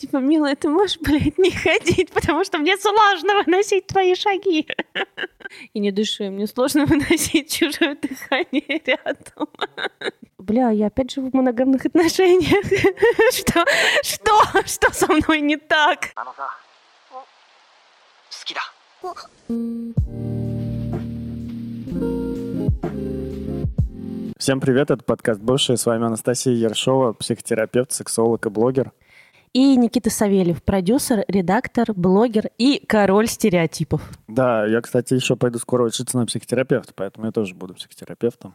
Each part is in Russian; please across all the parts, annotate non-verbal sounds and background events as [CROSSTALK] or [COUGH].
Типа, милая, ты можешь, блядь, не ходить, потому что мне сложно выносить твои шаги. И не дыши, мне сложно [LAUGHS] выносить чужое дыхание рядом. Бля, я опять живу в моногамных отношениях. [LAUGHS] Что? Что? Что со мной не так? Всем привет, это подкаст «Бывшие». С вами Анастасия Ершова, психотерапевт, сексолог и блогер. И Никита Савельев, продюсер, редактор, блогер и король стереотипов. Да, я, кстати, еще пойду скоро учиться на психотерапевта, поэтому я тоже буду психотерапевтом.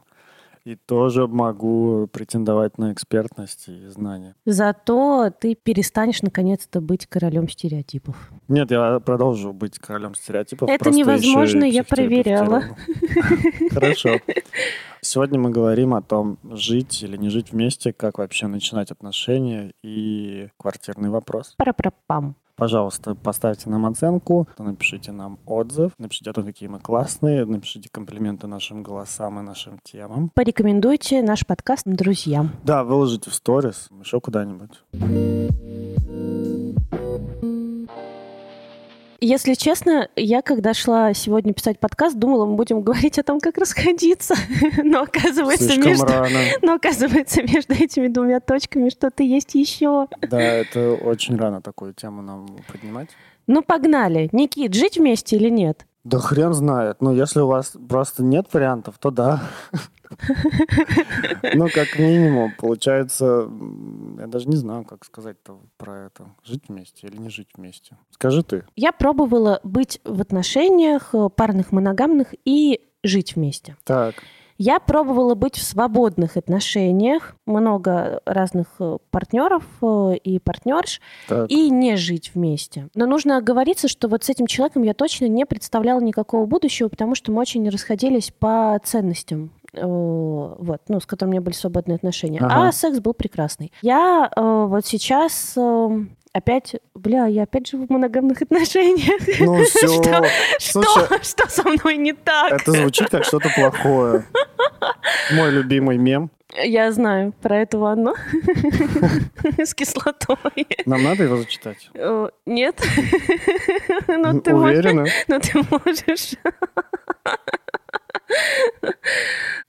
И тоже могу претендовать на экспертность и знания. Зато ты перестанешь наконец-то быть королем стереотипов. Нет, я продолжу быть королем стереотипов. Это невозможно, я проверяла. [LAUGHS] Хорошо. Сегодня мы говорим о том, жить или не жить вместе, как вообще начинать отношения и квартирный вопрос. Пара-пара-пам. Пожалуйста, поставьте нам оценку, напишите нам отзыв, напишите о том, какие мы классные, напишите комплименты нашим голосам и нашим темам. Порекомендуйте наш подкаст друзьям. Да, выложите в сторис, еще куда-нибудь. Если честно, я когда шла сегодня писать подкаст, думала, мы будем говорить о том, как расходиться. [LAUGHS] Но оказывается, Слишком между... рано. Но оказывается, между этими двумя точками что-то есть еще. Да, это очень рано такую тему нам поднимать. Ну, погнали. Никит, жить вместе или нет? Да хрен знает. Ну, если у вас просто нет вариантов, то да. [LAUGHS] Ну, как минимум, получается, я даже не знаю, как сказать-то про это. Жить вместе или не жить вместе. Скажи ты. Я пробовала быть в отношениях э, парных, моногамных и жить вместе. Так. Я пробовала быть в свободных отношениях, много разных э, партнеров э, и партнерш, Так. и не жить вместе. Но нужно оговориться, что вот с этим человеком я точно не представляла никакого будущего, потому что мы очень расходились по ценностям. э, Вот, ну, с которым у меня были свободные отношения. Ага. А секс был прекрасный. Я э, вот сейчас э, опять, бля, я опять живу в моногамных отношениях. Ну [LAUGHS] все. Что? Слушай, Что? Что со мной не так? это звучит как что-то плохое. Мой любимый мем. Я знаю про эту ванну [LAUGHS] с кислотой. Нам надо его зачитать? Э, Нет? Ну ты можешь. Уверена? Ну ты можешь.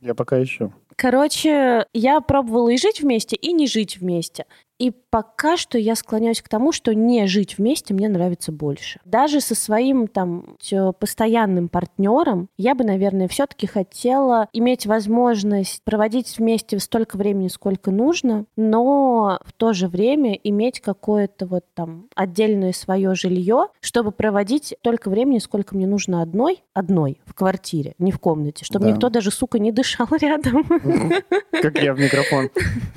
Я пока ищу. Короче, я пробовала и жить вместе, и не жить вместе. И пока что я склоняюсь к тому, что не жить вместе мне нравится больше. Даже со своим там постоянным партнером я бы, наверное, все-таки хотела иметь возможность проводить вместе столько времени, сколько нужно, но в то же время иметь какое-то вот там отдельное свое жилье, чтобы проводить столько времени, сколько мне нужно одной, одной в квартире, не в комнате, чтобы Да. никто даже, сука, не дышал [LAUGHS] рядом. [LAUGHS] Как я в микрофон.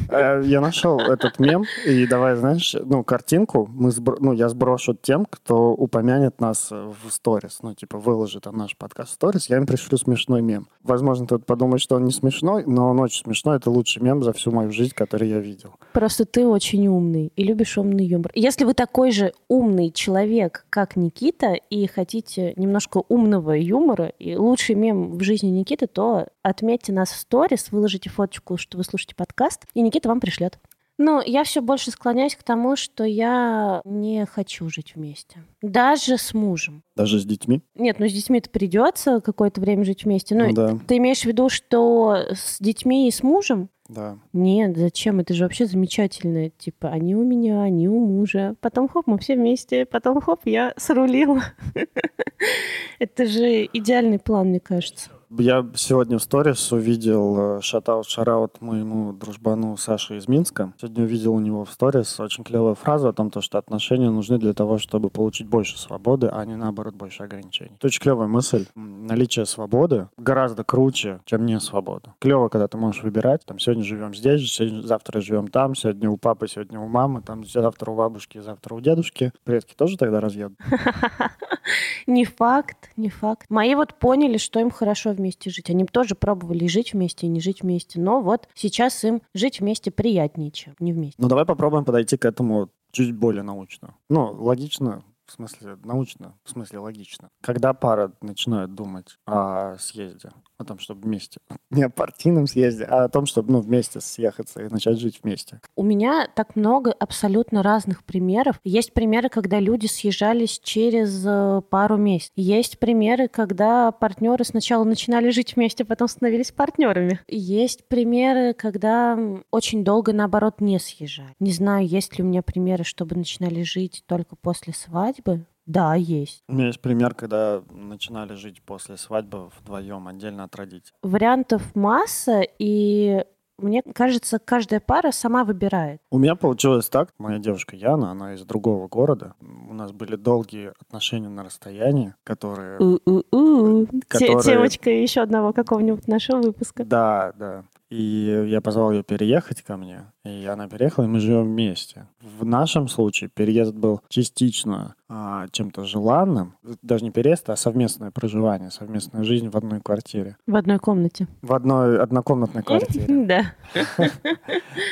Э, Я нашел этот мем, и давай, знаешь, ну, картинку, мы сбро- ну, я сброшу тем, кто упомянет нас э, в сторис, ну, типа, выложит а, наш подкаст в сторис, я им пришлю смешной мем. Возможно, кто-то подумает, что он не смешной, но он очень смешной, это лучший мем за всю мою жизнь, который я видел. Просто ты очень умный и любишь умный юмор. Если вы такой же умный человек, как Никита, и хотите немножко умного юмора и лучший мем в жизни Никиты, то отметьте нас в сторис, выложите фоточку, что вы слушаете подкаст, и Никита вам пришлет. Ну, я все больше склоняюсь к тому, что я не хочу жить вместе. Даже с мужем. Даже с детьми. Нет, ну с детьми-то придется какое-то время жить вместе. Ну, Ну да. ты имеешь в виду, что с детьми и с мужем? Да. Нет, зачем? Это же вообще замечательно. Типа, они у меня, они у мужа. Потом хоп, мы все вместе. Потом хоп, я срулила. [LAUGHS] Это же идеальный план, мне кажется. Я сегодня в сторис увидел шатаут шараут моему дружбану Саше из Минска. Сегодня увидел у него в сторис очень клевую фразу о том, то, что отношения нужны для того, чтобы получить больше свободы, а не наоборот больше ограничений. Это очень клевая мысль. Наличие свободы гораздо круче, чем не свобода. Клево, когда ты можешь выбирать. Там сегодня живем здесь, сегодня, завтра живем там, сегодня у папы, сегодня у мамы, там завтра у бабушки, завтра у дедушки. Предки тоже тогда разъедут. [LAUGHS] Не факт, не факт. Мои вот поняли, что им хорошо вместе жить. Они тоже пробовали жить вместе, и не жить вместе. Но вот сейчас им жить вместе приятнее, чем не вместе. Ну, давай попробуем подойти к этому чуть более научно. Ну, логично, в смысле научно, в смысле логично. Когда пара начинает думать о съезде, о том, чтобы вместе, [LAUGHS] не о партийном съезде, а о том, чтобы ну, вместе съехаться и начать жить вместе. У меня так много абсолютно разных примеров. Есть примеры, когда люди съезжались через э, пару месяцев. Есть примеры, когда партнеры сначала начинали жить вместе, потом становились партнерами. Есть примеры, когда очень долго, наоборот, не съезжали. Не знаю, есть ли у меня примеры, чтобы начинали жить только после свадьбы. Да, есть. У меня есть пример, когда начинали жить после свадьбы вдвоем, отдельно от родителей. Вариантов масса, и мне кажется, каждая пара сама выбирает. У меня получилось так. Моя девушка Яна, она из другого города. У нас были долгие отношения на расстоянии, которые... У-у-у. которые... Еще одного какого-нибудь нашего выпуска. Да, да. И я позвал ее переехать ко мне, и она переехала, и мы живем вместе. В нашем случае переезд был частично чем-то желанным. Даже не переезд, а совместное проживание, совместная жизнь в одной квартире. В одной комнате. В одной однокомнатной квартире. [LAUGHS] Да.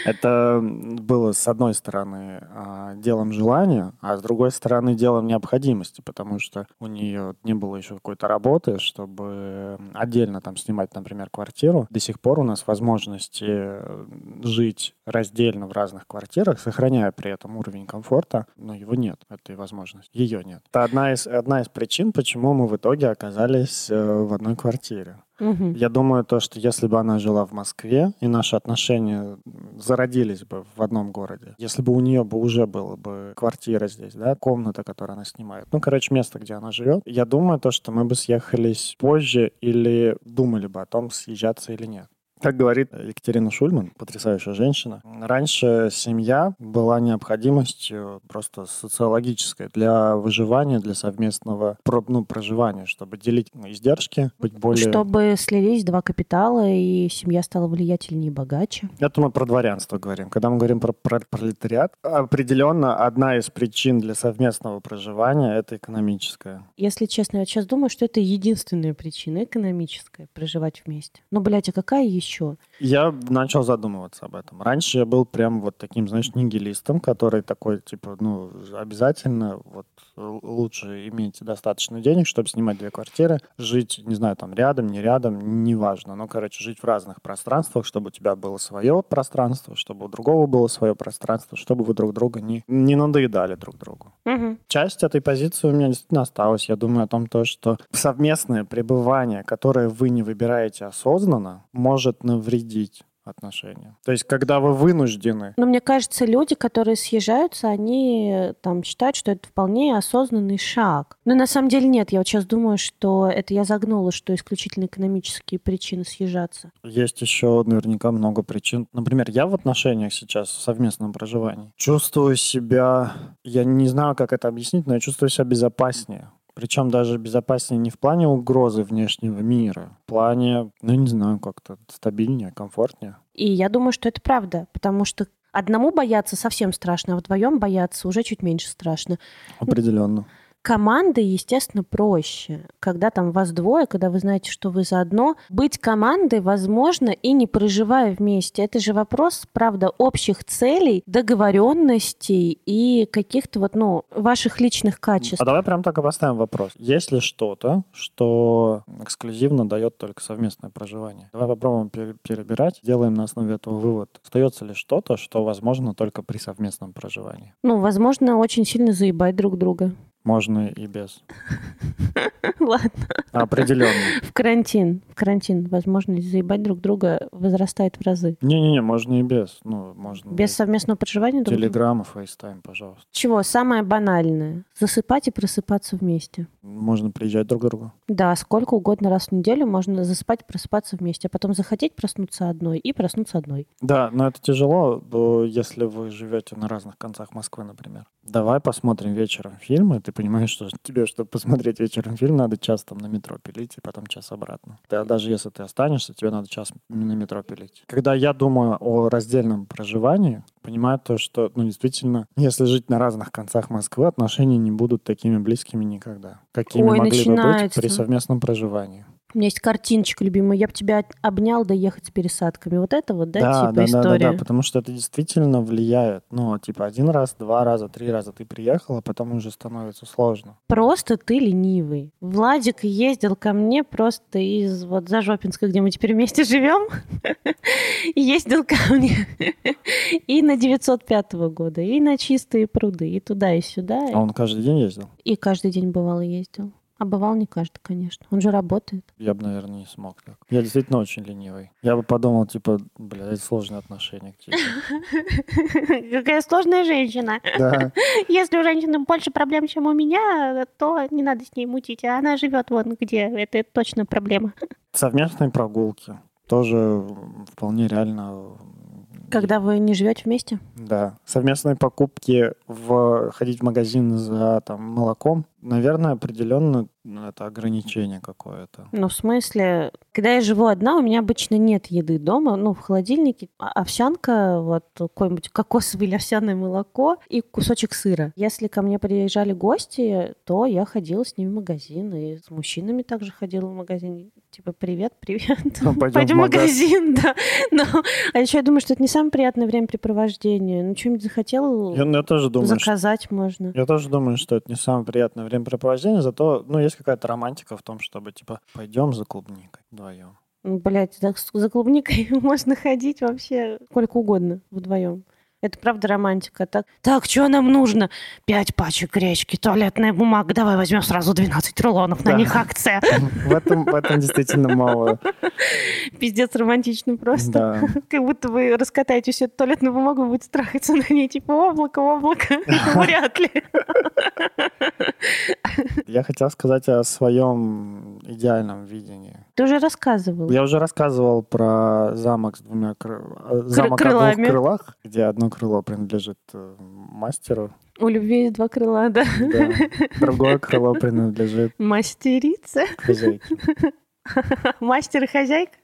Это было, с одной стороны, а, делом желания, а с другой стороны, делом необходимости, потому что у нее не было еще какой-то работы, чтобы отдельно там снимать, например, квартиру. До сих пор у нас возможности э, жить раздельно в разных квартирах, сохраняя при этом уровень комфорта, но его нет, этой возможности ее нет. Это одна из, одна из причин, почему мы в итоге оказались э, в одной квартире. Угу. Я думаю, то, что если бы она жила в Москве, и наши отношения зародились бы в одном городе, если бы у нее бы уже была бы квартира здесь, да, комната, которую она снимает, ну, короче, место, где она живет, я думаю, то, что мы бы съехались позже или думали бы о том, съезжаться или нет. Как говорит Екатерина Шульман, потрясающая женщина, раньше семья была необходимостью просто социологической для выживания, для совместного ну, проживания, чтобы делить издержки, быть более... Чтобы слились два капитала, и семья стала влиятельнее и богаче. Это мы про дворянство говорим. Когда мы говорим про, про пролетариат, определенно одна из причин для совместного проживания — это экономическая. Если честно, я сейчас думаю, что это единственная причина экономическая — проживать вместе. Но, блядь, а какая еще? Еще. Я начал задумываться об этом. Раньше я был прям вот таким, знаешь, нигилистом, который такой, типа, ну, обязательно вот лучше иметь достаточно денег, чтобы снимать две квартиры, жить, не знаю, там рядом, не рядом, неважно. Но, короче, жить в разных пространствах, чтобы у тебя было свое пространство, чтобы у другого было свое пространство, чтобы вы друг друга не, не надоедали друг другу. Угу. Часть этой позиции у меня действительно осталась. Я думаю о том, то, что совместное пребывание, которое вы не выбираете осознанно, может может навредить отношения. То есть, когда вы вынуждены. Но мне кажется, люди, которые съезжаются, они там считают, что это вполне осознанный шаг. Но на самом деле нет. Я вот сейчас думаю, что это я загнула, что исключительно экономические причины съезжаться. Есть еще наверняка много причин. Например, я в отношениях сейчас в совместном проживании чувствую себя, я не знаю, как это объяснить, но я чувствую себя безопаснее. Причем даже безопаснее не в плане угрозы внешнего мира, в плане, ну не знаю, как-то стабильнее, комфортнее. И я думаю, что это правда, потому что одному бояться совсем страшно, а вдвоем бояться уже чуть меньше страшно. Определенно. Командой, естественно, проще. Когда там вас двое, когда вы знаете, что вы заодно, быть командой возможно и не проживая вместе. Это же вопрос, правда, общих целей, договоренностей и каких-то вот, ну, ваших личных качеств. А давай прям так и поставим вопрос. Есть ли что-то, что эксклюзивно дает только совместное проживание? Давай попробуем перебирать, делаем на основе этого вывод. Остается ли что-то, что возможно только при совместном проживании? Ну, возможно, очень сильно заебать друг друга. Можно и без. [LAUGHS] Ладно. Определенно. В карантин. В карантин возможность заебать друг друга возрастает в разы. Не-не-не, можно и без. Ну, можно без совместного проживания друг Телеграм и FaceTime, пожалуйста. Чего? Самое банальное. Засыпать и просыпаться вместе. Можно приезжать друг к другу. Да, сколько угодно раз в неделю можно засыпать и просыпаться вместе, а потом захотеть проснуться одной и проснуться одной. Да, но это тяжело, если вы живете на разных концах Москвы, например. Давай посмотрим вечером фильмы, ты понимаешь, что тебе, чтобы посмотреть вечером фильм, надо час там на метро пилить и потом час обратно. Да, даже если ты останешься, тебе надо час на метро пилить. Когда я думаю о раздельном проживании, понимаю то, что, ну, действительно, если жить на разных концах Москвы, отношения не будут такими близкими никогда, какими Ой, могли начинается. бы быть при совместном проживании. У меня есть картиночка любимая. Я бы тебя обнял, да ехать с пересадками. Вот это вот, да, Да, типа да, да, да, история? да, потому что это действительно влияет. Ну, типа один раз, два раза, три раза ты приехал, а потом уже становится сложно. Просто ты ленивый. Владик ездил ко мне просто из вот Зажопинска, где мы теперь вместе живем. [LAUGHS] Ездил ко мне [LAUGHS] и на 905 года, и на Чистые пруды, и туда, и сюда. А он каждый день ездил? И каждый день бывало ездил. А бывал не каждый, конечно. Он же работает. Я бы, наверное, не смог так. Я действительно очень ленивый. Я бы подумал, типа, бля, это сложные отношения к тебе. [LAUGHS] Какая сложная женщина. Да. [LAUGHS] Если у женщины больше проблем, чем у меня, то не надо с ней мутить. А она живет вон где. Это точно проблема. [LAUGHS] Совместные прогулки тоже вполне реально. Когда вы не живете вместе? Да. Совместные покупки, в, ходить в магазин за там, молоком, наверное, определенно ну, это ограничение какое-то. Ну, в смысле, когда я живу одна, у меня обычно нет еды дома. Ну, в холодильнике а- овсянка, вот какое-нибудь кокосовое или овсяное молоко и кусочек сыра. Если ко мне приезжали гости, то я ходила с ними в магазин. И с мужчинами также ходила в магазин. Типа, привет, привет. [LAUGHS] Ну, пойдем Пойдем в в магаз. магазин, [LAUGHS] да. Но, а еще я думаю, что это не самое приятное времяпрепровождение. Ну, что-нибудь захотел, Я, я тоже думаю, что заказать можно. Я тоже думаю, что это не самое приятное времяпрепровождение, зато, ну, есть какая-то романтика в том, чтобы, типа, пойдем за клубникой вдвоем. Блять, за клубникой [LAUGHS] можно ходить вообще сколько угодно вдвоем. Это правда романтика. Так, так что нам нужно? Пять пачек гречки, туалетная бумага. Давай возьмем сразу 12 рулонов, на Да. них акция. [LAUGHS] В этом, в этом действительно мало. Пиздец романтично просто. Да. [LAUGHS] Как будто вы раскатаете всю эту туалетную бумагу и будете трахаться на ней. Типа облако, облако. [LAUGHS] Вряд ли. Я хотел сказать о своем идеальном видении. Ты уже рассказывал. Я уже рассказывал про замок с двумя кры- э, замок о крылами. двух крылах, где одно крыло принадлежит э, мастеру, У любви есть два крыла, да. да. другое крыло принадлежит Мастерица. хозяйке. [LAUGHS] Мастер и хозяйка.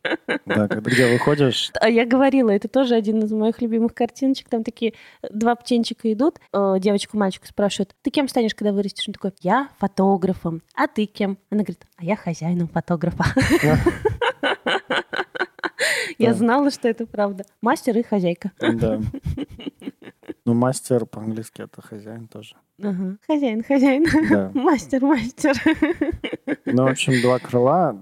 Да, когда где выходишь, [LAUGHS] А я говорила, это тоже один из моих любимых картиночек. Там такие два птенчика идут, э, девочку мальчика спрашивают, ты кем станешь, когда вырастешь? Он такой, я фотографом. А ты кем? Она говорит, а я хозяином фотографа. [LAUGHS] Я знала, что это правда. Мастер и хозяйка. да. Ну, мастер по-английски это хозяин тоже. Ага. Хозяин, хозяин. Да. Мастер, мастер. Ну, в общем, два крыла,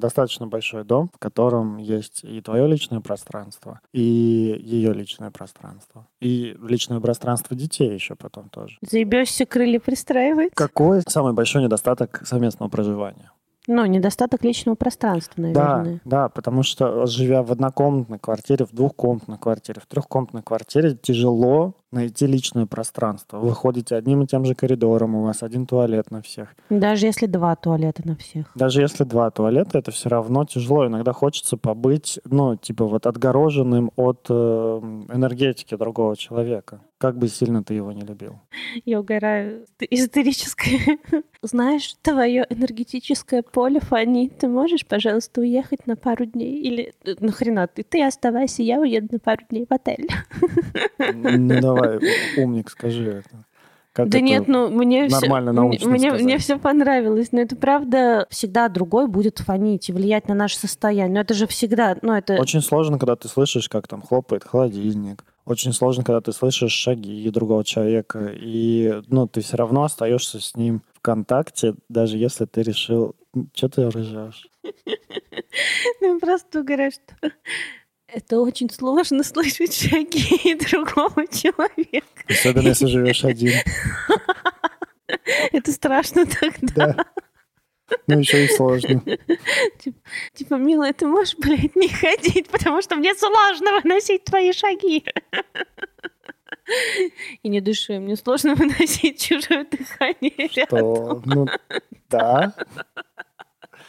достаточно большой дом, в котором есть и твое личное пространство, и ее личное пространство, и личное пространство детей еще потом тоже. Заебешься крылья пристраивать. Какой самый большой недостаток совместного проживания? Ну, недостаток личного пространства, наверное. Да, да, потому что живя в однокомнатной квартире, в двухкомнатной квартире, в трехкомнатной квартире, тяжело найти личное пространство. Вы ходите одним и тем же коридором, у вас один туалет на всех. Даже если два туалета на всех. Даже если два туалета, это все равно тяжело. Иногда хочется побыть, ну, типа вот отгороженным от э, энергетики другого человека. Как бы сильно ты его не любил. Я угораю. Ты Истерическое. Знаешь, твое энергетическое поле фонит. Ты можешь, пожалуйста, уехать на пару дней? Или э, нахрена ты? Ты оставайся, я уеду на пару дней в отель. Ну давай, умник, скажи это. Как да нет, ну мне все, нормально научно мне, сказать? мне все понравилось, но это правда всегда другой будет фонить и влиять на наше состояние. Но это же всегда, ну это Очень сложно, когда ты слышишь, как там хлопает холодильник. Очень сложно, когда ты слышишь шаги другого человека. И, ну, ты все равно остаешься с ним в контакте, даже если ты решил... Что ты ржешь? ну, просто угораю, что это очень сложно слышать шаги [LAUGHS] другого человека. Особенно, если живешь один. Это страшно тогда. Да. Ну, еще и сложно. [LAUGHS] Типа, милая, ты можешь, блядь, не ходить, потому что мне сложно выносить твои шаги. [LAUGHS] И не дыши, мне сложно [LAUGHS] выносить чужое дыхание рядом. То, ну, да.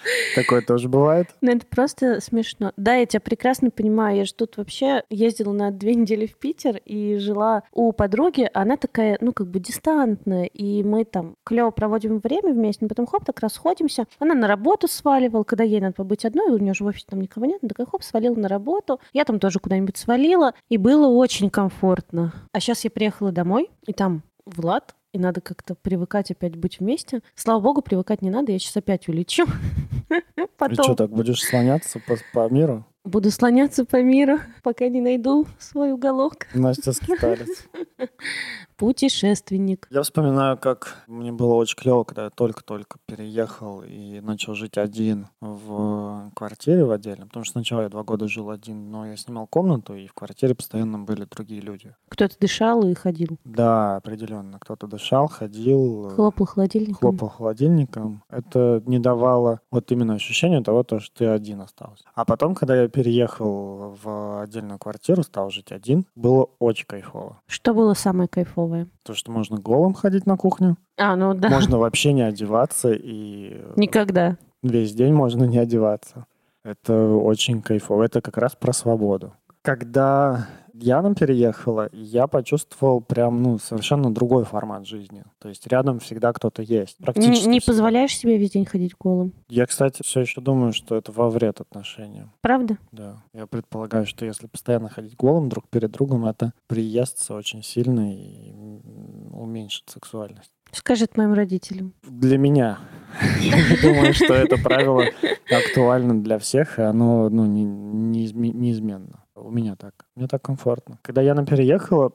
[LAUGHS] Такое тоже бывает. Ну, это просто смешно. Да, я тебя прекрасно понимаю. Я же тут вообще ездила на две [LAUGHS] недели в Питер и жила у подруги. Она такая, ну, как бы дистантная. И мы там клево проводим время вместе, но потом хоп, так расходимся. Она на работу сваливала, когда ей надо побыть одной, у нее же в офисе там никого нет. Она такая, хоп, свалила на работу. Я там тоже куда-нибудь свалила. И было очень комфортно. А сейчас я приехала домой, и там Влад, и надо как-то привыкать опять быть вместе. Слава богу, привыкать не надо, я сейчас опять улечу. [LAUGHS] И Потом что, так будешь слоняться по, по миру? буду слоняться по миру, пока не найду свой уголок. Настя скиталец. [LAUGHS] Путешественник. Я вспоминаю, как мне было очень клево, когда я только-только переехал и начал жить один в квартире в отдельно. Потому что сначала я два года жил один, но я снимал комнату, и в квартире постоянно были другие люди. Кто-то дышал и ходил. Да, определенно. Кто-то дышал, ходил, э, Хлопал холодильником. хлопал холодильником. Это не давало вот именно ощущения того, то, что ты один остался. А потом, когда я переехал в отдельную квартиру, стал жить один, было очень кайфово. Что было самое кайфовое? То, что можно голым ходить на кухню, А, ну да. можно вообще не одеваться, и Никогда. весь день можно не одеваться. Это очень кайфово. Это как раз про свободу. Когда Яна переехала, я почувствовал прям, ну, совершенно другой формат жизни. То есть рядом всегда кто-то есть. Практически Не всегда. позволяешь себе весь день ходить голым. Я, кстати, все еще думаю, что это во вред отношениям. Правда? Да. Я предполагаю, что если постоянно ходить голым друг перед другом, это приестся очень сильно и уменьшит сексуальность. Скажет моим родителям. Для меня. Я не думаю, что это правило актуально для всех, и оно ну, не- неизме- неизменно. У меня так. Мне так комфортно. Когда Яна переехала,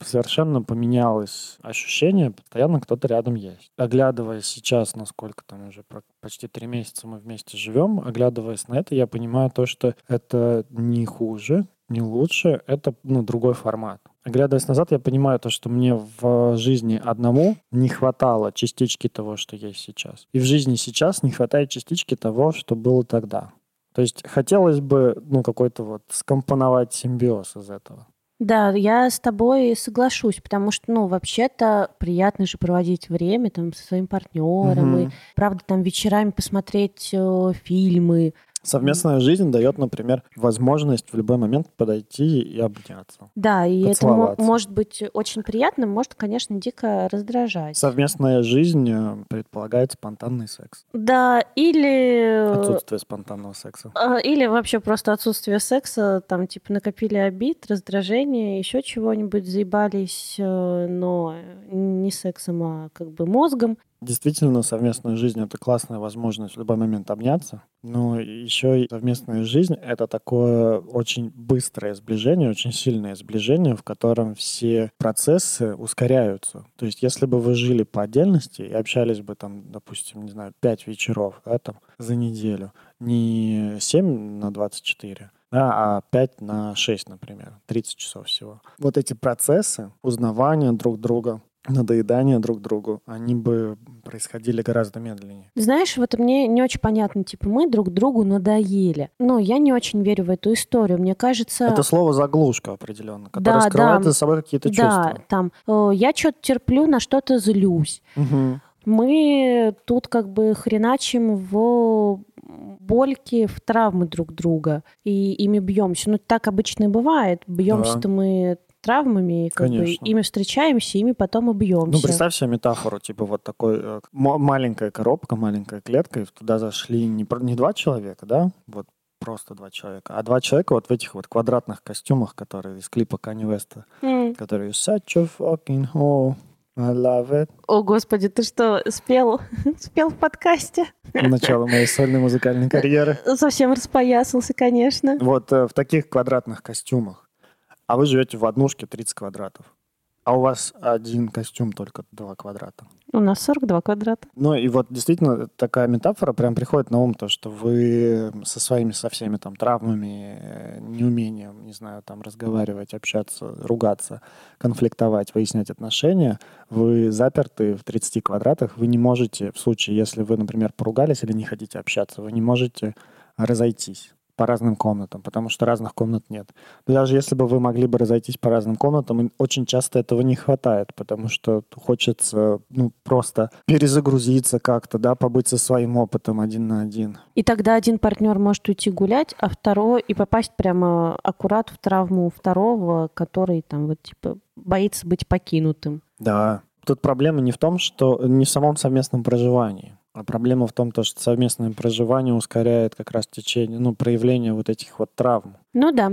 совершенно поменялось ощущение, постоянно кто-то рядом есть. Оглядываясь сейчас, насколько там уже почти три месяца мы вместе живем, оглядываясь на это, я понимаю то, что это не хуже, не лучше, это ну, другой формат. Оглядываясь назад, я понимаю то, что мне в жизни одному не хватало частички того, что есть сейчас. И в жизни сейчас не хватает частички того, что было тогда. То есть хотелось бы, ну, какой-то вот скомпоновать симбиоз из этого. Да, я с тобой соглашусь, потому что, ну, вообще-то приятно же проводить время там со своим партнером, и, Мгм. правда, там вечерами посмотреть э, фильмы. Совместная жизнь дает, например, возможность в любой момент подойти и обняться. Да, и это может быть очень приятно, может, конечно, дико раздражать. Совместная жизнь э, предполагает спонтанный секс. Да, или... Отсутствие спонтанного секса. А, Или вообще просто отсутствие секса, там, типа, накопили обид, раздражение, еще чего-нибудь, заебались, э, но не сексом, а как бы мозгом. Действительно, совместная жизнь — это классная возможность в любой момент обняться, но еще и совместная жизнь — это такое очень быстрое сближение, очень сильное сближение, в котором все процессы ускоряются. То есть если бы вы жили по отдельности и общались бы там, допустим, не знаю, пять вечеров да, там, за неделю, не 7 на 24, да, а 5 на 6, например, 30 часов всего. Вот эти процессы узнавания друг друга, надоедания друг другу, они бы происходили гораздо медленнее. Знаешь, вот мне не очень понятно, типа, мы друг другу надоели. Но я не очень верю в эту историю. Мне кажется... Это слово заглушка определенно, которое Да, скрывает да. за собой какие-то да, чувства. там, э, я что-то терплю, на что-то злюсь. Мгм. Мы тут как бы хреначим в больки, в травмы друг друга и ими бьемся. Ну, так обычно и бывает. Бьемся-то мы травмами, как бы Конечно. ими встречаемся, ими потом и бьемся. Ну, представь себе метафору, типа вот такой э, м- маленькая коробка, маленькая клетка, и туда зашли не, не два человека, да, вот просто два человека, а два человека вот в этих вот квадратных костюмах, которые из клипа Kanye West, М. которые such a fucking hole, I love it. О, господи, ты что, спел? [LAUGHS] спел в подкасте? Начало моей сольной музыкальной карьеры. Совсем распоясался, конечно. Вот э, в таких квадратных костюмах. А вы живете в однушке 30 квадратов. А у вас один костюм только 2 квадрата. У нас 42 квадрата. Ну и вот действительно такая метафора прям приходит на ум, то, что вы со своими, со всеми там травмами, э, неумением, не знаю, там разговаривать, общаться, ругаться, конфликтовать, выяснять отношения, вы заперты в 30 квадратах, вы не можете, в случае, если вы, например, поругались или не хотите общаться, вы не можете разойтись по разным комнатам, потому что разных комнат нет. Даже если бы вы могли бы разойтись по разным комнатам, очень часто этого не хватает, потому что хочется ну, просто перезагрузиться как-то, да, побыть со своим опытом один на один. И тогда один партнер может уйти гулять, а второй и попасть прямо аккурат в травму второго, который там вот типа боится быть покинутым. Да. Тут проблема не в том, что не в самом совместном проживании, а проблема в том, то, что совместное проживание ускоряет как раз течение, ну, проявление вот этих вот травм. Ну да.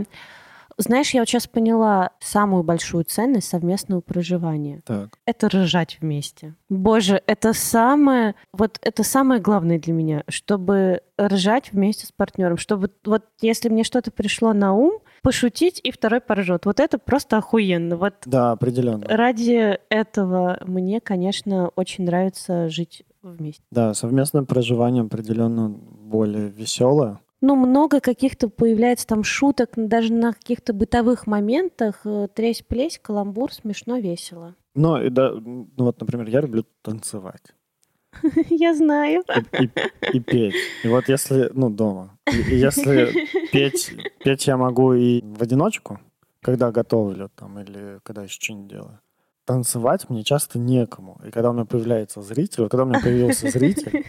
Знаешь, я вот сейчас поняла самую большую ценность совместного проживания. Так. Это рожать вместе. Боже, это самое, вот это самое главное для меня, чтобы ржать вместе с партнером, чтобы вот если мне что-то пришло на ум, пошутить и второй поржет. Вот это просто охуенно. Вот Да, определенно. ради этого мне, конечно, очень нравится жить вместе. Да, совместное проживание определенно более веселое. Ну, много каких-то появляется там шуток, даже на каких-то бытовых моментах. э, Тресь-плесь, каламбур, смешно, весело. Ну, и да, ну вот, например, я люблю танцевать [LAUGHS] Я знаю. и, и- и петь. И вот если, ну, дома, и, и если петь, петь я могу и в одиночку, когда готовлю там или когда еще что-нибудь делаю. Танцевать мне часто некому. И когда у меня появляется зритель, вот когда у меня появился [LAUGHS] зритель,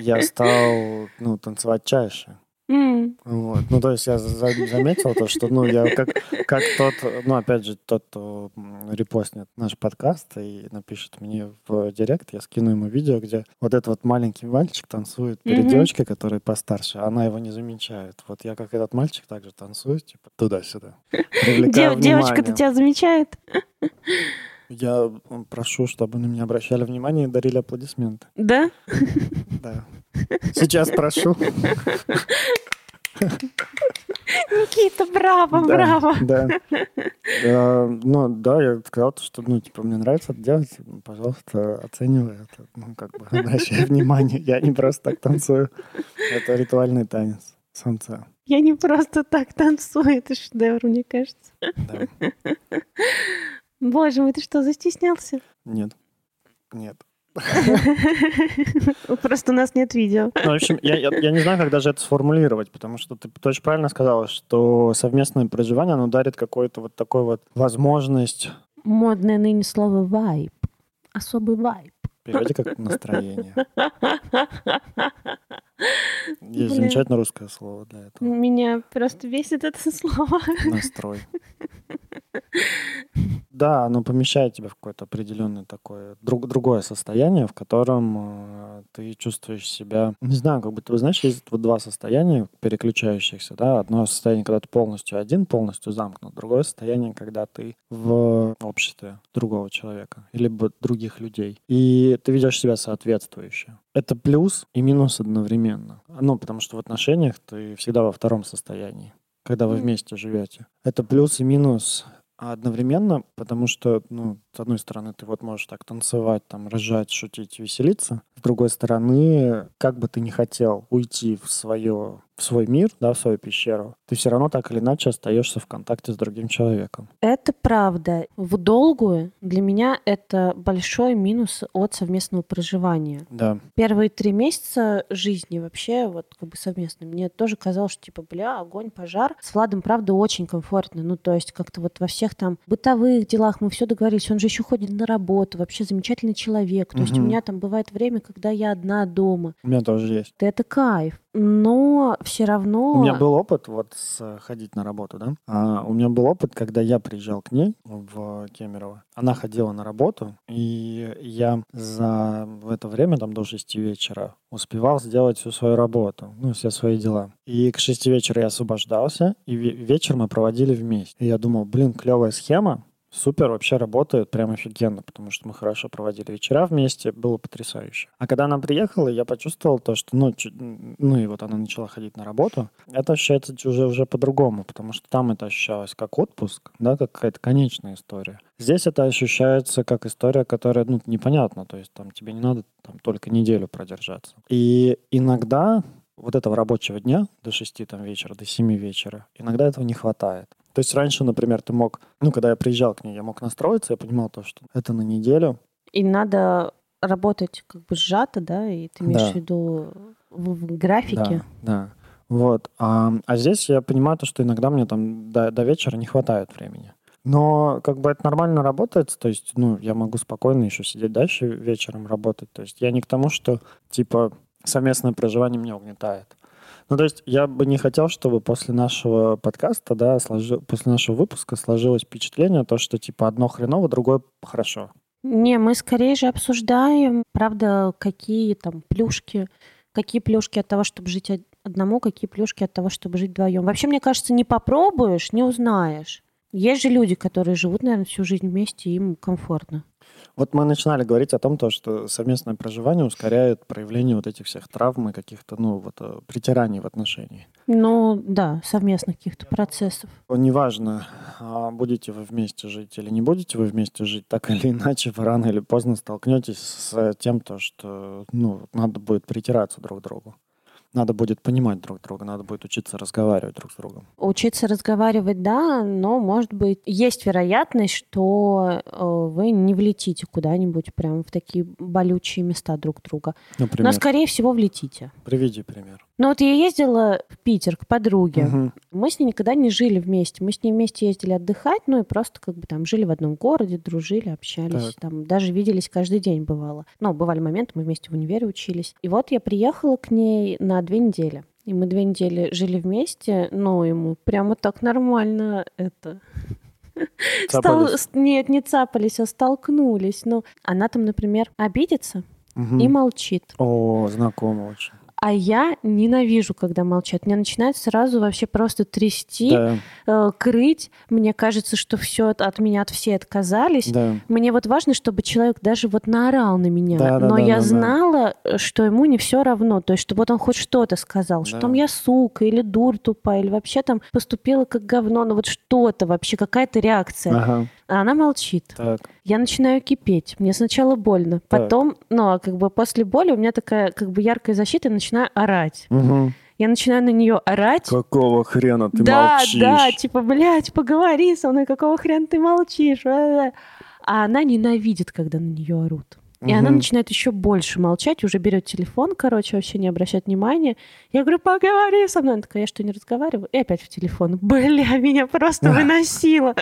я стал, ну, танцевать чаще. М, Вот. Ну, то есть я за- заметил то, что, ну, я как, как тот, ну, опять же, тот, кто репостнет наш подкаст и напишет мне в директ, я скину ему видео, где вот этот вот маленький мальчик танцует перед Мгм. девочкой, которая постарше, она его не замечает. Вот я как этот мальчик также танцую, типа, туда-сюда. [LAUGHS] Дев- Девочка-то тебя замечает? Я прошу, чтобы на меня обращали внимание и дарили аплодисменты. Да? Да. Сейчас прошу. Никита, браво, Да, браво. Да. Э, Ну, да, я сказал, что, ну, типа, мне нравится это делать, пожалуйста, оценивай это, ну, как бы, [LAUGHS] обращай внимание, я не просто так танцую, это ритуальный танец самца, Я не просто так танцую, это шедевр, мне кажется. да. Боже мой, ты что, застеснялся? Нет, нет. [LAUGHS] Просто у нас нет видео. Ну, в общем, я, я, я не знаю, как даже это сформулировать, потому что ты, ты очень правильно сказала, что совместное проживание, оно дарит какую-то вот такую вот возможность, Модное ныне слово вайб. Особый вайб. переводи как настроение. [LAUGHS] Есть Блин. замечательное русское слово для этого. Меня просто бесит это слово. настрой. [LAUGHS] Да, оно помещает тебя в какое-то определенное такое друг, другое состояние, в котором э, ты чувствуешь себя, не знаю, как бы ты знаешь, есть вот два состояния переключающихся, да, одно состояние, когда ты полностью один, полностью замкнут, другое состояние, когда ты в обществе другого человека, либо других людей, и ты ведешь себя соответствующе. Это плюс и минус одновременно. Ну, потому что в отношениях ты всегда во втором состоянии когда вы вместе живете. Это плюс и минус одновременно, потому что, ну, с одной стороны, ты вот можешь так танцевать, там, ржать, шутить, веселиться. С другой стороны, как бы ты ни хотел уйти в свое, в свой мир, да, в свою пещеру, ты все равно так или иначе остаешься в контакте с другим человеком. Это правда. В долгую для меня это большой минус от совместного проживания. Да. Первые три месяца жизни вообще вот как бы совместно. Мне тоже казалось, что типа, бля, огонь, пожар. С Владом, правда, очень комфортно. Ну, то есть как-то вот во всех там бытовых делах мы все договорились. Он же еще ходит на работу. Вообще замечательный человек. То есть у меня там бывает время, когда я одна дома. У меня тоже есть. Это кайф. Но все равно... У меня был опыт вот с, э, ходить на работу, да. А, у меня был опыт, когда я приезжал к ней в Кемерово. Она ходила на работу, и я за в это время, там до 6 вечера, успевал сделать всю свою работу, ну, все свои дела. И к 6 вечера я освобождался, и ве- вечер мы проводили вместе. И я думал, блин, клевая схема, Супер, вообще работает прям офигенно, потому что мы хорошо проводили вечера вместе, было потрясающе. А когда она приехала, я почувствовал то, что, ну, чуть- ну и вот она начала ходить на работу, это ощущается уже, уже по-другому, потому что там это ощущалось как отпуск, да, как какая-то конечная история. Здесь это ощущается как история, которая, ну, непонятна, то есть там тебе не надо там только неделю продержаться. И иногда вот этого рабочего дня до 6 там, вечера, до 7 вечера, иногда этого не хватает. То есть раньше, например, ты мог, ну, когда я приезжал к ней, я мог настроиться, я понимал то, что это на неделю. И надо работать как бы сжато, да, и ты имеешь Да. в виду в, в графике. Да, да. Вот. А, а здесь я понимаю то, что иногда мне там до, до вечера не хватает времени. Но как бы это нормально работает, то есть, ну, я могу спокойно еще сидеть дальше вечером работать. То есть я не к тому, что, типа, совместное проживание меня угнетает. Ну, то есть я бы не хотел, чтобы после нашего подкаста, да, сложи- после нашего выпуска сложилось впечатление, то, что, типа, одно хреново, другое хорошо. Не, мы скорее же обсуждаем, правда, какие там плюшки, какие плюшки от того, чтобы жить од- одному какие плюшки от того, чтобы жить вдвоем. Вообще, мне кажется, не попробуешь, не узнаешь. Есть же люди, которые живут, наверное, всю жизнь вместе, и им комфортно. Вот мы начинали говорить о том, то, что совместное проживание ускоряет проявление вот этих всех травм и каких-то, ну, вот, э, притираний в отношении. Ну, да, совместных каких-то процессов. Неважно, а, будете вы вместе жить или не будете вы вместе жить, так или иначе, вы рано или поздно столкнетесь с тем, то, что, ну, надо будет притираться друг к другу надо будет понимать друг друга, надо будет учиться разговаривать друг с другом. Учиться разговаривать, да, но, может быть, есть вероятность, что э, вы не влетите куда-нибудь прям в такие болючие места друг друга. Например? Но, скорее всего, влетите. Приведи пример. Ну вот я ездила в Питер к подруге. Угу. Мы с ней никогда не жили вместе. Мы с ней вместе ездили отдыхать, ну и просто как бы там жили в одном городе, дружили, общались. Так. Там даже виделись каждый день бывало. Ну, бывали моменты, мы вместе в универе учились. И вот я приехала к ней на две недели. И мы две недели жили вместе, но ему прямо так нормально это... [LAUGHS] Стал... Нет, не цапались, а столкнулись. Ну, она там, например, обидится угу. и молчит. О, знакомо очень. А я ненавижу, когда молчат. Меня начинает сразу вообще просто трясти, да. э, крыть. Мне кажется, что все от меня от все отказались. Да. Мне вот важно, чтобы человек даже вот наорал на меня. Да, да, Но да, я да, знала, да. что ему не все равно. То есть, чтобы вот он хоть что-то сказал, да. что там я сука или дур тупая, или вообще там поступила как говно. Ну вот что-то вообще, какая-то реакция. Ага. А она молчит. Так. Я начинаю кипеть. Мне сначала больно. Так. Потом, ну, а как бы после боли у меня такая как бы яркая защита, и начинаю орать. Угу. Я начинаю на нее орать. Какого хрена ты да, молчишь? Да, да, типа, блядь, поговори со мной, какого хрена ты молчишь? А она ненавидит, когда на нее орут. И угу. она начинает еще больше молчать, уже берет телефон, короче, вообще не обращает внимания. Я говорю, поговори со мной. Она такая, я что, не разговариваю? И опять в телефон. Бля, меня просто выносило.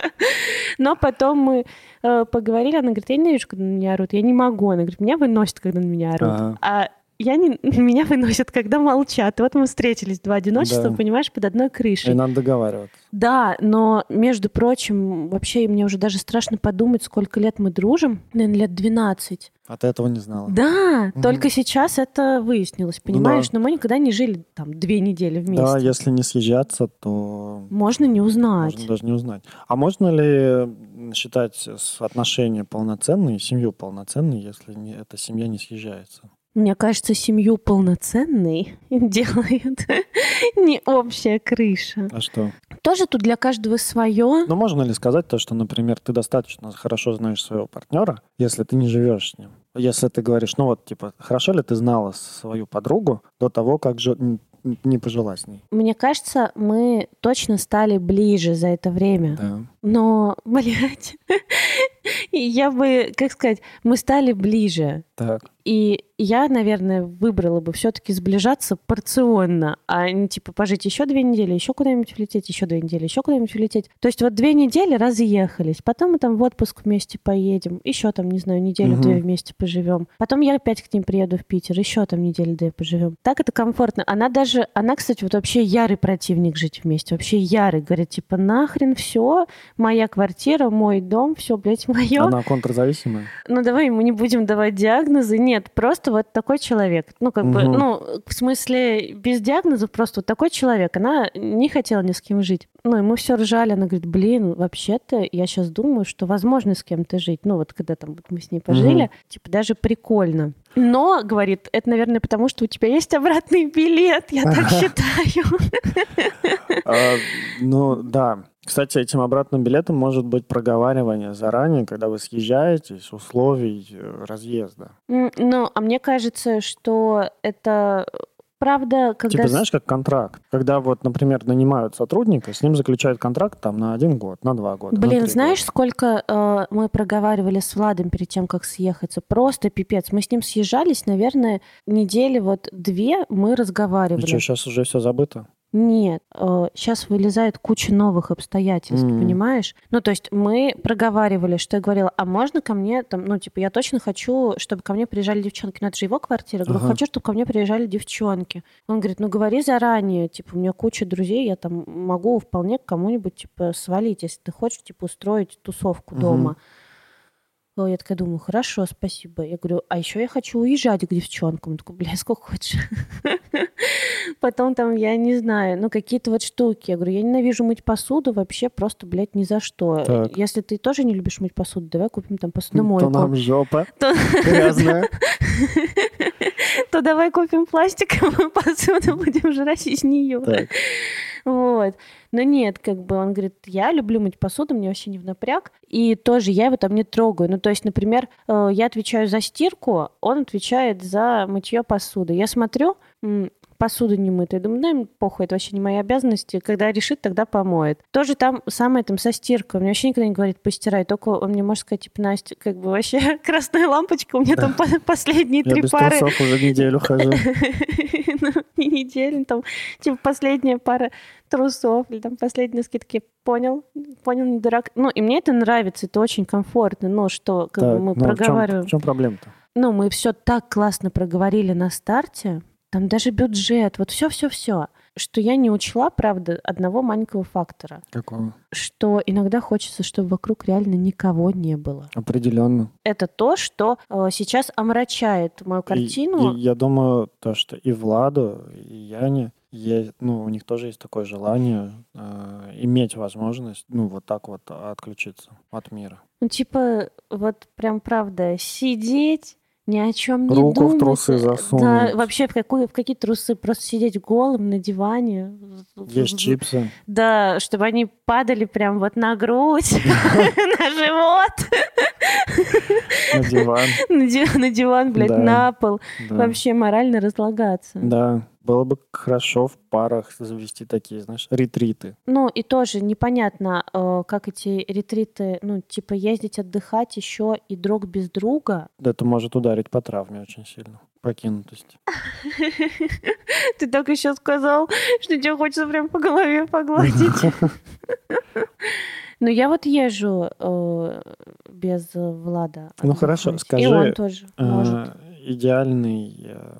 Но потом мы э, поговорили, она говорит, я не вижу, когда на меня орут. Я не могу. Она говорит, меня выносит, когда на меня орут. Ага. А я не, [LAUGHS] меня выносят, когда молчат. И вот мы встретились два одиночества, да. понимаешь, под одной крышей. И надо договариваться. Да, но, между прочим, вообще мне уже даже страшно подумать, сколько лет мы дружим. Наверное, лет 12. А ты этого не знала? Да, угу. только сейчас это выяснилось, понимаешь? Да. Но мы никогда не жили там две недели вместе. Да, если не съезжаться, то... Можно не узнать. Можно даже не узнать. А можно ли считать отношения полноценные, семью полноценной, если не, эта семья не съезжается? Мне кажется, семью полноценной [LAUGHS] делает [LAUGHS] не общая крыша. А что? Тоже тут для каждого свое. Но можно ли сказать то, что, например, ты достаточно хорошо знаешь своего партнера, если ты не живешь с ним? Если ты говоришь, ну вот, типа, хорошо ли ты знала свою подругу до того, как же не пожила с ней? Мне кажется, мы точно стали ближе за это время. Да. Но, [LAUGHS] блядь, [LAUGHS] я бы, как сказать, мы стали ближе. Так. И я, наверное, выбрала бы все-таки сближаться порционно, а не типа пожить еще две недели, еще куда-нибудь улететь, еще две недели, еще куда-нибудь улететь. То есть вот две недели разъехались, потом мы там в отпуск вместе поедем, еще там, не знаю, неделю-две угу. вместе поживем. Потом я опять к ним приеду в Питер, еще там неделю-две поживем. Так это комфортно. Она даже, она, кстати, вот вообще ярый противник жить вместе, вообще ярый. Говорит, типа, нахрен все, моя квартира, мой дом, все, блядь, мое. Она контрзависимая? Ну давай мы не будем давать диагнозы, нет, просто вот такой человек. Ну, как угу. бы, ну, в смысле, без диагнозов просто вот такой человек. Она не хотела ни с кем жить. Ну, и мы все ржали. Она говорит, блин, вообще-то я сейчас думаю, что возможно с кем-то жить. Ну, вот когда там вот мы с ней пожили, угу. типа даже прикольно. Но, говорит, это, наверное, потому что у тебя есть обратный билет, я так [LAUGHS] считаю. А, ну, да. Кстати, этим обратным билетом может быть проговаривание заранее, когда вы съезжаетесь, условий э, разъезда. Ну, а мне кажется, что это правда, когда... Типа, знаешь, как контракт. Когда вот, например, нанимают сотрудника, с ним заключают контракт там на один год, на два года. Блин, знаешь, года. сколько э, мы проговаривали с Владом перед тем, как съехаться? Просто пипец. Мы с ним съезжались, наверное, недели вот две мы разговаривали. И что, сейчас уже все забыто? Нет, сейчас э, вылезает куча новых обстоятельств, mm. понимаешь? Ну, то есть мы проговаривали, что я говорила, а можно ко мне, там, ну, типа, я точно хочу, чтобы ко мне приезжали девчонки. Ну, это же его квартира. Я говорю, ага. хочу, чтобы ко мне приезжали девчонки. Он говорит, ну, говори заранее, типа, у меня куча друзей, я там могу вполне к кому-нибудь, типа, свалить, если ты хочешь, типа, устроить тусовку угу. дома. Я такая думаю, хорошо, спасибо. Я говорю, а еще я хочу уезжать к девчонкам. Он такой, бля, сколько хочешь. [LAUGHS] Потом там, я не знаю, ну, какие-то вот штуки. Я говорю, я ненавижу мыть посуду вообще просто, блядь, ни за что. Так. Если ты тоже не любишь мыть посуду, давай купим там посудомойку. То нам жопа [LAUGHS] То- грязная. [LAUGHS] то давай купим пластиковую [LAUGHS] посуду, будем жрать из нее. Вот. Но нет, как бы он говорит, я люблю мыть посуду, мне вообще не в напряг. И тоже я его там не трогаю. Ну, то есть, например, э, я отвечаю за стирку, он отвечает за мытье посуды. Я смотрю, м, посуда не мытая. Думаю, да, похуй, это вообще не мои обязанности. Когда решит, тогда помоет. Тоже там самое там со стиркой. Он мне вообще никогда не говорит, постирай. Только он мне может сказать, типа, Настя, как бы вообще [LAUGHS] красная лампочка, у меня там по- [LAUGHS] последние Я три без пары. трусов уже неделю [LAUGHS] хожу. Ну, не неделю, там, типа, последняя пара трусов или там последние скидки. Понял? Понял, не дурак. Ну, и мне это нравится, это очень комфортно, но что, как бы Так, мы ну, в чём- проговариваем. В чем проблема-то? Ну, мы все так классно проговорили на старте, там даже бюджет, вот все-все-все, что я не учла, правда, одного маленького фактора, Какого? что иногда хочется, чтобы вокруг реально никого не было. Определенно. Это то, что э, сейчас омрачает мою И- картину. и я думаю, то, что и Владу, и Яне, е- ну, у них тоже есть такое желание э, иметь возможность, ну, вот так вот отключиться от мира. Ну, типа, вот прям правда, сидеть, ни о чем не Руку в думать. трусы э, засунуть. Да, вообще в, какую, в какие трусы? Просто сидеть голым на диване. Есть чипсы. Да, чтобы они падали прям вот на грудь, [LAUGHS] на живот, На диван. на ди- на диван, блядь, на пол. Вообще морально разлагаться. Да, было бы хорошо в парах завести такие, знаешь, ретриты. Ну, и тоже непонятно, э, как эти ретриты, ну, типа ездить отдыхать еще и друг без друга. Это может ударить по травме очень сильно. Покинутость. [LAUGHS] Ты так еще сказал, что тебе хочется прям по голове погладить. [LAUGHS] Ну, я вот езжу э, без Влада. Ну, хорошо, скажи, И он тоже может. Э, Идеальный, э,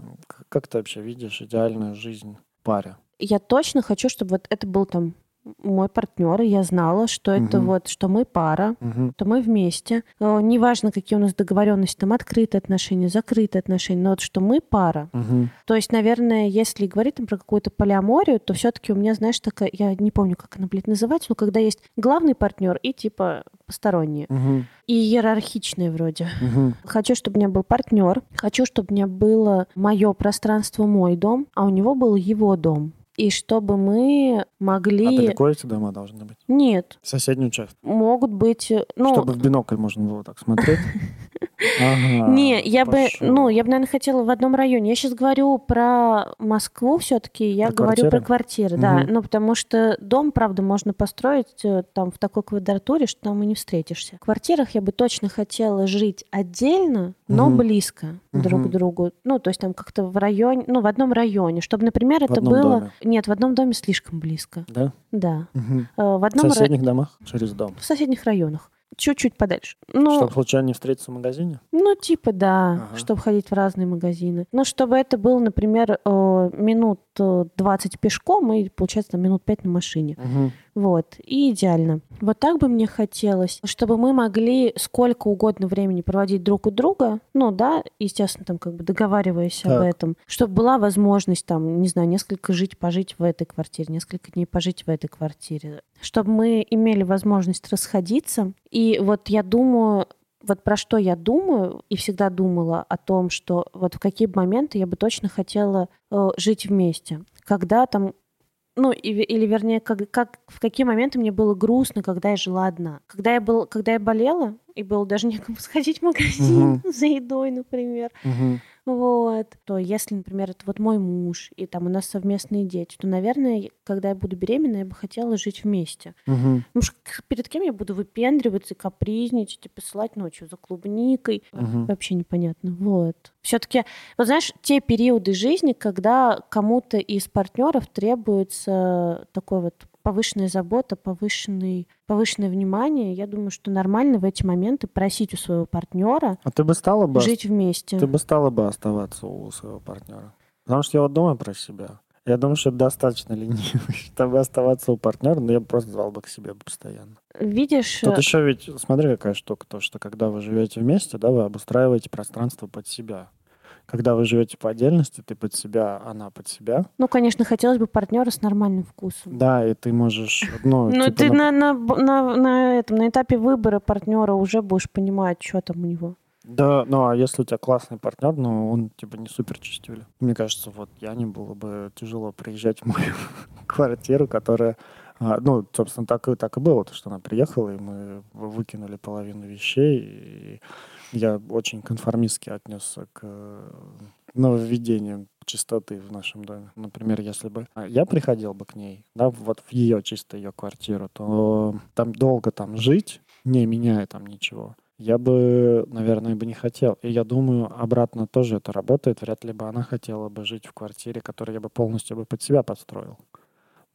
как ты вообще видишь идеальную жизнь паре? Я точно хочу, чтобы вот это был там мой партнер, и я знала, что это Мгм. вот, что мы пара, Мгм. что мы вместе. Э, Неважно, какие у нас договоренности, там открытые отношения, закрытые отношения, но вот что мы пара. Мгм. То есть, наверное, если говорить там про какую-то полиаморию, то все-таки у меня, знаешь, такая, я не помню, как она, блядь, называется, но когда есть главный партнер и типа посторонние. Мгм. И иерархичные вроде. Мгм. Хочу, чтобы у меня был партнер. Хочу, чтобы у меня было мое пространство, мой дом, а у него был его дом. И чтобы мы А могли... далеко эти дома должны быть? Нет, Соседний участок. могут быть... э, Ну, Чтобы в бинокль можно было так смотреть. [LAUGHS] Ага, Не, я бы, пошёл. ну, я бы, наверное, хотела в одном районе. Я сейчас говорю про Москву все-таки, я Про говорю про квартиры? квартиры, да. Ну, потому что дом, правда, можно построить э, там в такой квадратуре, что там и не встретишься. В квартирах я бы точно хотела жить отдельно, но Мгм. близко друг Мгм. к другу. Ну, то есть там как-то в районе, ну, в одном районе, чтобы, например, это одном было... доме. Нет, в одном доме слишком близко. Да? Да. Э, В В одном ра- соседних домах через дом. в соседних районах. Чуть-чуть подальше. Ну, Чтобы случайно не встретиться в магазине? Ну, типа, да, Ага. чтобы ходить в разные магазины. Ну, чтобы это было, например, э, минут э, 20 пешком и, получается, там, минут 5 на машине. Мгм. Вот, и идеально. Вот так бы мне хотелось, чтобы мы могли сколько угодно времени проводить друг у друга, ну, да, естественно, там, как бы договариваясь об Так. этом, чтобы была возможность, там, не знаю, несколько жить, пожить в этой квартире, несколько дней пожить в этой квартире, чтобы мы имели возможность расходиться. И вот я думаю, вот про что я думаю и всегда думала о том, что вот в какие бы моменты я бы точно хотела э, жить вместе. Когда там ну, и или вернее, как, как, в какие моменты мне было грустно, когда я жила одна. Когда я, был, когда я болела, и было даже некому [LAUGHS] сходить в магазин за едой, например, Мгм. Вот, то если, например, это вот мой муж, и там у нас совместные дети, то, наверное, когда я буду беременна, я бы хотела жить вместе. Мгм. Ну, перед кем я буду выпендриваться, капризничать и посылать ночью за клубникой? Мгм. Вообще непонятно. Вот. Все-таки, вот знаешь, те периоды жизни, когда кому-то из партнеров требуется такой вот повышенная забота, повышенный, повышенное внимание, я думаю, что нормально в эти моменты просить у своего партнера А ты бы стала бы жить вместе. Ты бы стала бы оставаться у своего партнера? Потому что я вот думаю про себя. Я думаю, что это достаточно ленивый, [LAUGHS] чтобы оставаться у партнера, но я бы просто звал бы к себе постоянно. Видишь, Тут еще ведь, смотри, какая штука, то, что когда вы живете вместе, да, вы обустраиваете пространство под себя. Когда вы живете по отдельности, ты под себя, она под себя. Ну, конечно, хотелось бы партнера с нормальным вкусом. Да, и ты можешь, ну, [LAUGHS] Ну, типа, ты на- на, на, на, этом, на этапе выбора партнера уже будешь понимать, что там у него. Да, ну а если у тебя классный партнер, но он типа не супер чистюля. Мне кажется, вот я не было бы тяжело приезжать в мою [LAUGHS] квартиру, которая, а, ну, собственно, так и, так и было, то, что она приехала, и мы выкинули половину вещей, и я очень конформистски отнесся к э, нововведениям чистоты в нашем доме. Например, если бы а, я приходил бы к ней, да, вот в ее чисто ее квартиру, то там долго там жить, не меняя там ничего, я бы, наверное, бы не хотел. И я думаю, обратно тоже это работает. Вряд ли бы она хотела бы жить в квартире, которую я бы полностью бы под себя построил.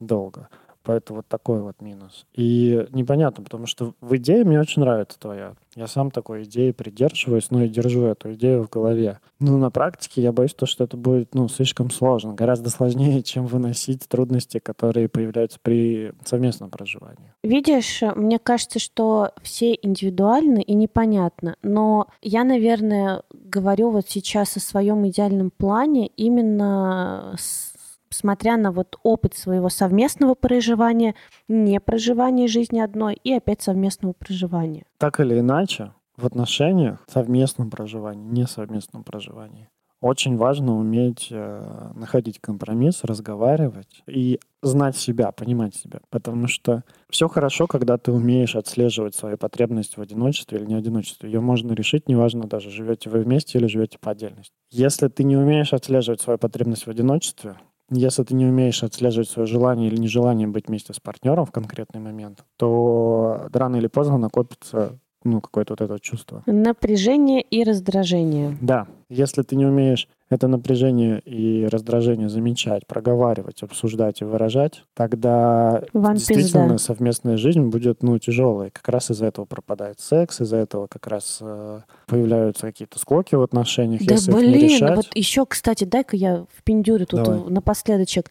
Долго. Поэтому вот такой вот минус. И непонятно, потому что в идее мне очень нравится твоя. Я сам такой идеи придерживаюсь, но и держу эту идею в голове. Но на практике я боюсь, то, что это будет ну, слишком сложно. Гораздо сложнее, чем выносить трудности, которые появляются при совместном проживании. Видишь, мне кажется, что все индивидуальны и непонятно. Но я, наверное, говорю вот сейчас о своем идеальном плане именно с- смотря на вот опыт своего совместного проживания, не проживания жизни одной и опять совместного проживания. Так или иначе, в отношениях, совместном проживании, несовместном проживании, очень важно уметь э, находить компромисс, разговаривать и знать себя, понимать себя. Потому что все хорошо, когда ты умеешь отслеживать свою потребность в одиночестве или не одиночестве. Ее можно решить, неважно даже, живете вы вместе или живете по отдельности. Если ты не умеешь отслеживать свою потребность в одиночестве, если ты не умеешь отслеживать свое желание или нежелание быть вместе с партнером в конкретный момент, то рано или поздно накопится ну, какое-то вот это чувство. Напряжение и раздражение. Да, если ты не умеешь это напряжение и раздражение замечать, проговаривать, обсуждать и выражать, тогда Вам действительно пизда. совместная жизнь будет ну, тяжелой. Как раз из-за этого пропадает секс, из-за этого как раз э, появляются какие-то склоки в отношениях. Да если их не блин, решать. вот еще, кстати, дай-ка я в пиндюре тут Давай. напоследочек.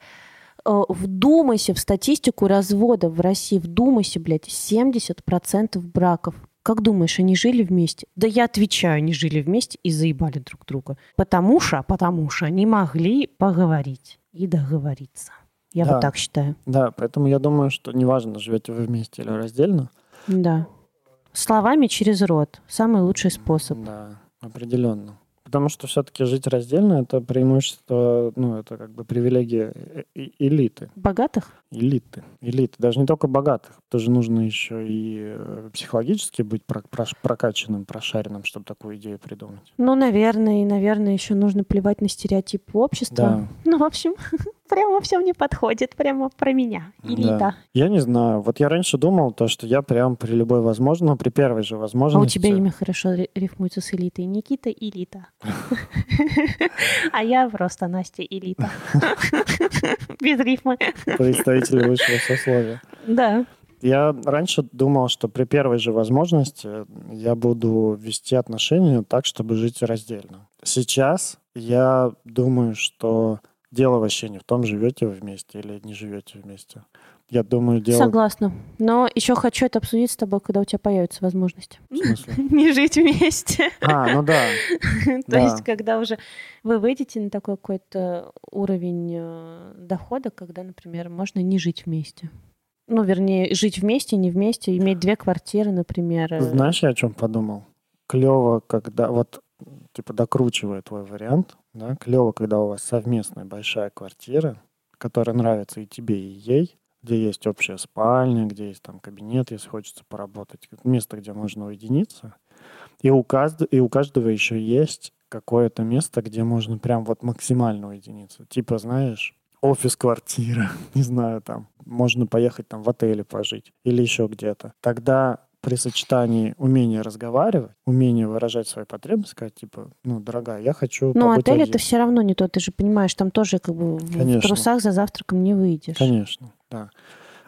Э, Вдумайся в статистику развода в России. Вдумайся, блядь, 70% браков. Как думаешь, они жили вместе? Да я отвечаю, они жили вместе и заебали друг друга. Потому что, потому что они могли поговорить и договориться. Я Да. вот так считаю. Да, поэтому я думаю, что неважно, живете вы вместе или раздельно. Да. Словами через рот. Самый лучший способ. Да, определенно. Потому что все-таки жить раздельно это преимущество, ну, это как бы привилегия э- элиты. Богатых? Элиты. Элиты. Даже не только богатых. Тоже нужно еще и э, психологически быть прокачанным, прошаренным, чтобы такую идею придумать. Ну, наверное, и, наверное, еще нужно плевать на стереотипы общества. Да. Ну, в общем, [LAUGHS] прямо все мне подходит, прямо про меня. Элита. Да. Я не знаю. Вот я раньше думал, то, что я прям при любой возможности, ну, при первой же А возможности... у тебя имя хорошо ри- рифмуется с элитой. Никита Элита. [LAUGHS] А я просто Настя Элита. [LAUGHS] Без рифмы. Представители высшего сословия. Да. Я раньше думал, что при первой же возможности я буду вести отношения так, чтобы жить раздельно. Сейчас я думаю, что дело вообще не в том, живете вы вместе или не живете вместе. Я думаю, дело... Согласна. Но еще хочу это обсудить с тобой, когда у тебя появится возможность. В смысле? [LAUGHS] Не жить вместе. А, ну да. [LAUGHS] То есть, когда уже вы выйдете на такой какой-то уровень э, дохода, когда, например, можно не жить вместе. Ну, вернее, жить вместе, не вместе, иметь две квартиры, например. Знаешь, я о чем подумал? Клево, когда вот типа докручивая твой вариант, да, клево, когда у вас совместная большая квартира, которая нравится и тебе, и ей, где есть общая спальня, где есть там кабинет, если хочется поработать, место, где можно уединиться. И у, кажд- и у каждого еще есть какое-то место, где можно прям вот максимально уединиться. Типа, знаешь, офис-квартира, [LAUGHS] не знаю, там, можно поехать там в отеле пожить или еще где-то. Тогда при сочетании умения разговаривать, умения выражать свои потребности, сказать, типа, ну, дорогая, я хочу Но побыть отель один. это все равно не то, ты же понимаешь, там тоже как бы в- в Конечно. трусах за завтраком не выйдешь. Конечно, да.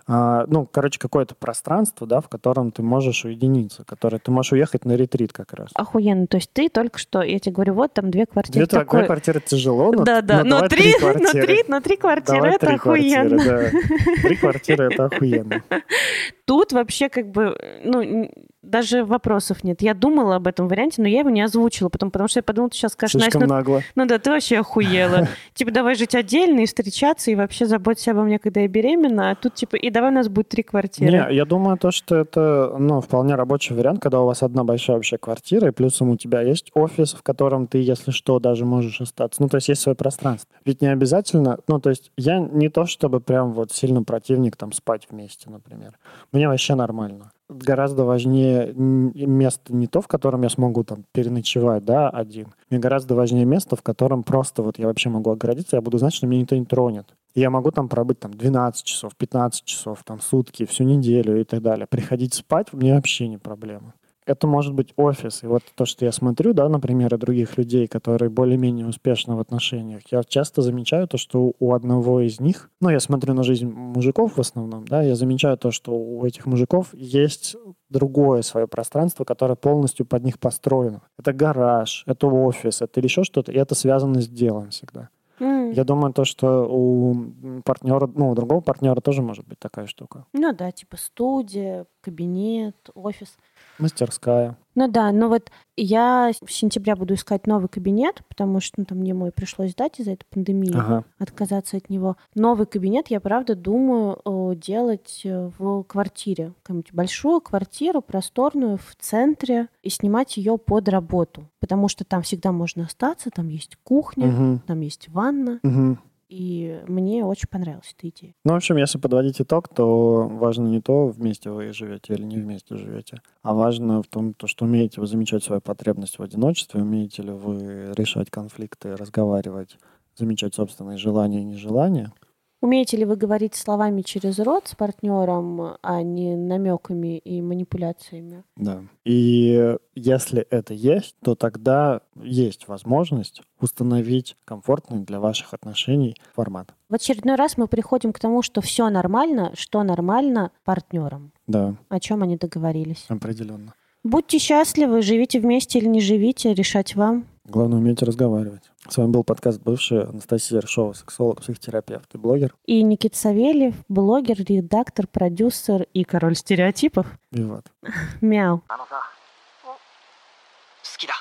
А, ну, короче, какое-то пространство, да, в котором ты можешь уединиться, которое ты можешь уехать на ретрит как раз. Охуенно. То есть ты только что, я тебе говорю, вот там две квартиры. Две такой... квартиры тяжело, но, Да, да, но но три, но квартиры. три, но три квартиры Давай это три охуенно. квартиры, да. Три квартиры это охуенно. [LAUGHS] Тут вообще как бы, ну, даже вопросов нет. Я думала об этом варианте, но я его не озвучила, потом, потому что я подумала, ты сейчас скажешь, Слишком Настя, ну, нагло. ну да, ты вообще охуела. [LAUGHS] Типа, давай жить отдельно и встречаться, и вообще заботься обо мне, когда я беременна, а тут типа, и давай у нас будет три квартиры. Не, я думаю, то, что это ну, вполне рабочий вариант, когда у вас одна большая вообще квартира, и плюсом у тебя есть офис, в котором ты, если что, даже можешь остаться. Ну, то есть есть свое пространство. Ведь не обязательно, ну, то есть я не то, чтобы прям вот сильно противник там спать вместе, например. Мне вообще нормально. Гораздо важнее место не то, в котором я смогу там переночевать, да, один. Мне гораздо важнее место, в котором просто вот я вообще могу оградиться, я буду знать, что меня никто не тронет. Я могу там пробыть там 12 часов, 15 часов, там сутки, всю неделю и так далее. Приходить спать мне вообще не проблема. Это может быть офис. И вот то, что я смотрю, да, на примеры других людей, которые более-менее успешны в отношениях, я часто замечаю то, что у одного из них, ну, я смотрю на жизнь мужиков в основном, да, я замечаю то, что у этих мужиков есть другое свое пространство, которое полностью под них построено. Это гараж, это офис, это еще что-то, и это связано с делом всегда. М, Я думаю, то, что у партнера, ну, у другого партнера тоже может быть такая штука. Ну да, типа студия, кабинет, офис. Мастерская. Ну да, но вот я в сентябре буду искать новый кабинет, потому что ну, там мне мой пришлось сдать из-за этой пандемии, Ага. отказаться от него. Новый кабинет я, правда, думаю делать э, в квартире. Какую-нибудь большую квартиру, просторную, в центре, и снимать ее под работу. Потому что там всегда можно остаться, там есть кухня, Мгм. там есть ванна. Мгм. И мне очень понравилась эта идея. Ну, в общем, если подводить итог, то важно не то, вместе вы живете или не вместе живете, а важно в том, то, что умеете вы замечать свою потребность в одиночестве, умеете ли вы решать конфликты, разговаривать, замечать собственные желания и нежелания. Умеете ли вы говорить словами через рот с партнером, а не намеками и манипуляциями? Да. И если это есть, то тогда есть возможность установить комфортный для ваших отношений формат. В очередной раз мы приходим к тому, что все нормально, что нормально партнерам. Да, О чем они договорились. определенно. Будьте счастливы, живите вместе или не живите, решать вам. Главное, уметь разговаривать. С вами был подкаст «Бывший» Анастасия Ершова, сексолог, психотерапевт и блогер. И Никит Савельев, блогер, редактор, продюсер и король стереотипов. И вот. Мяу. あのさ好きだ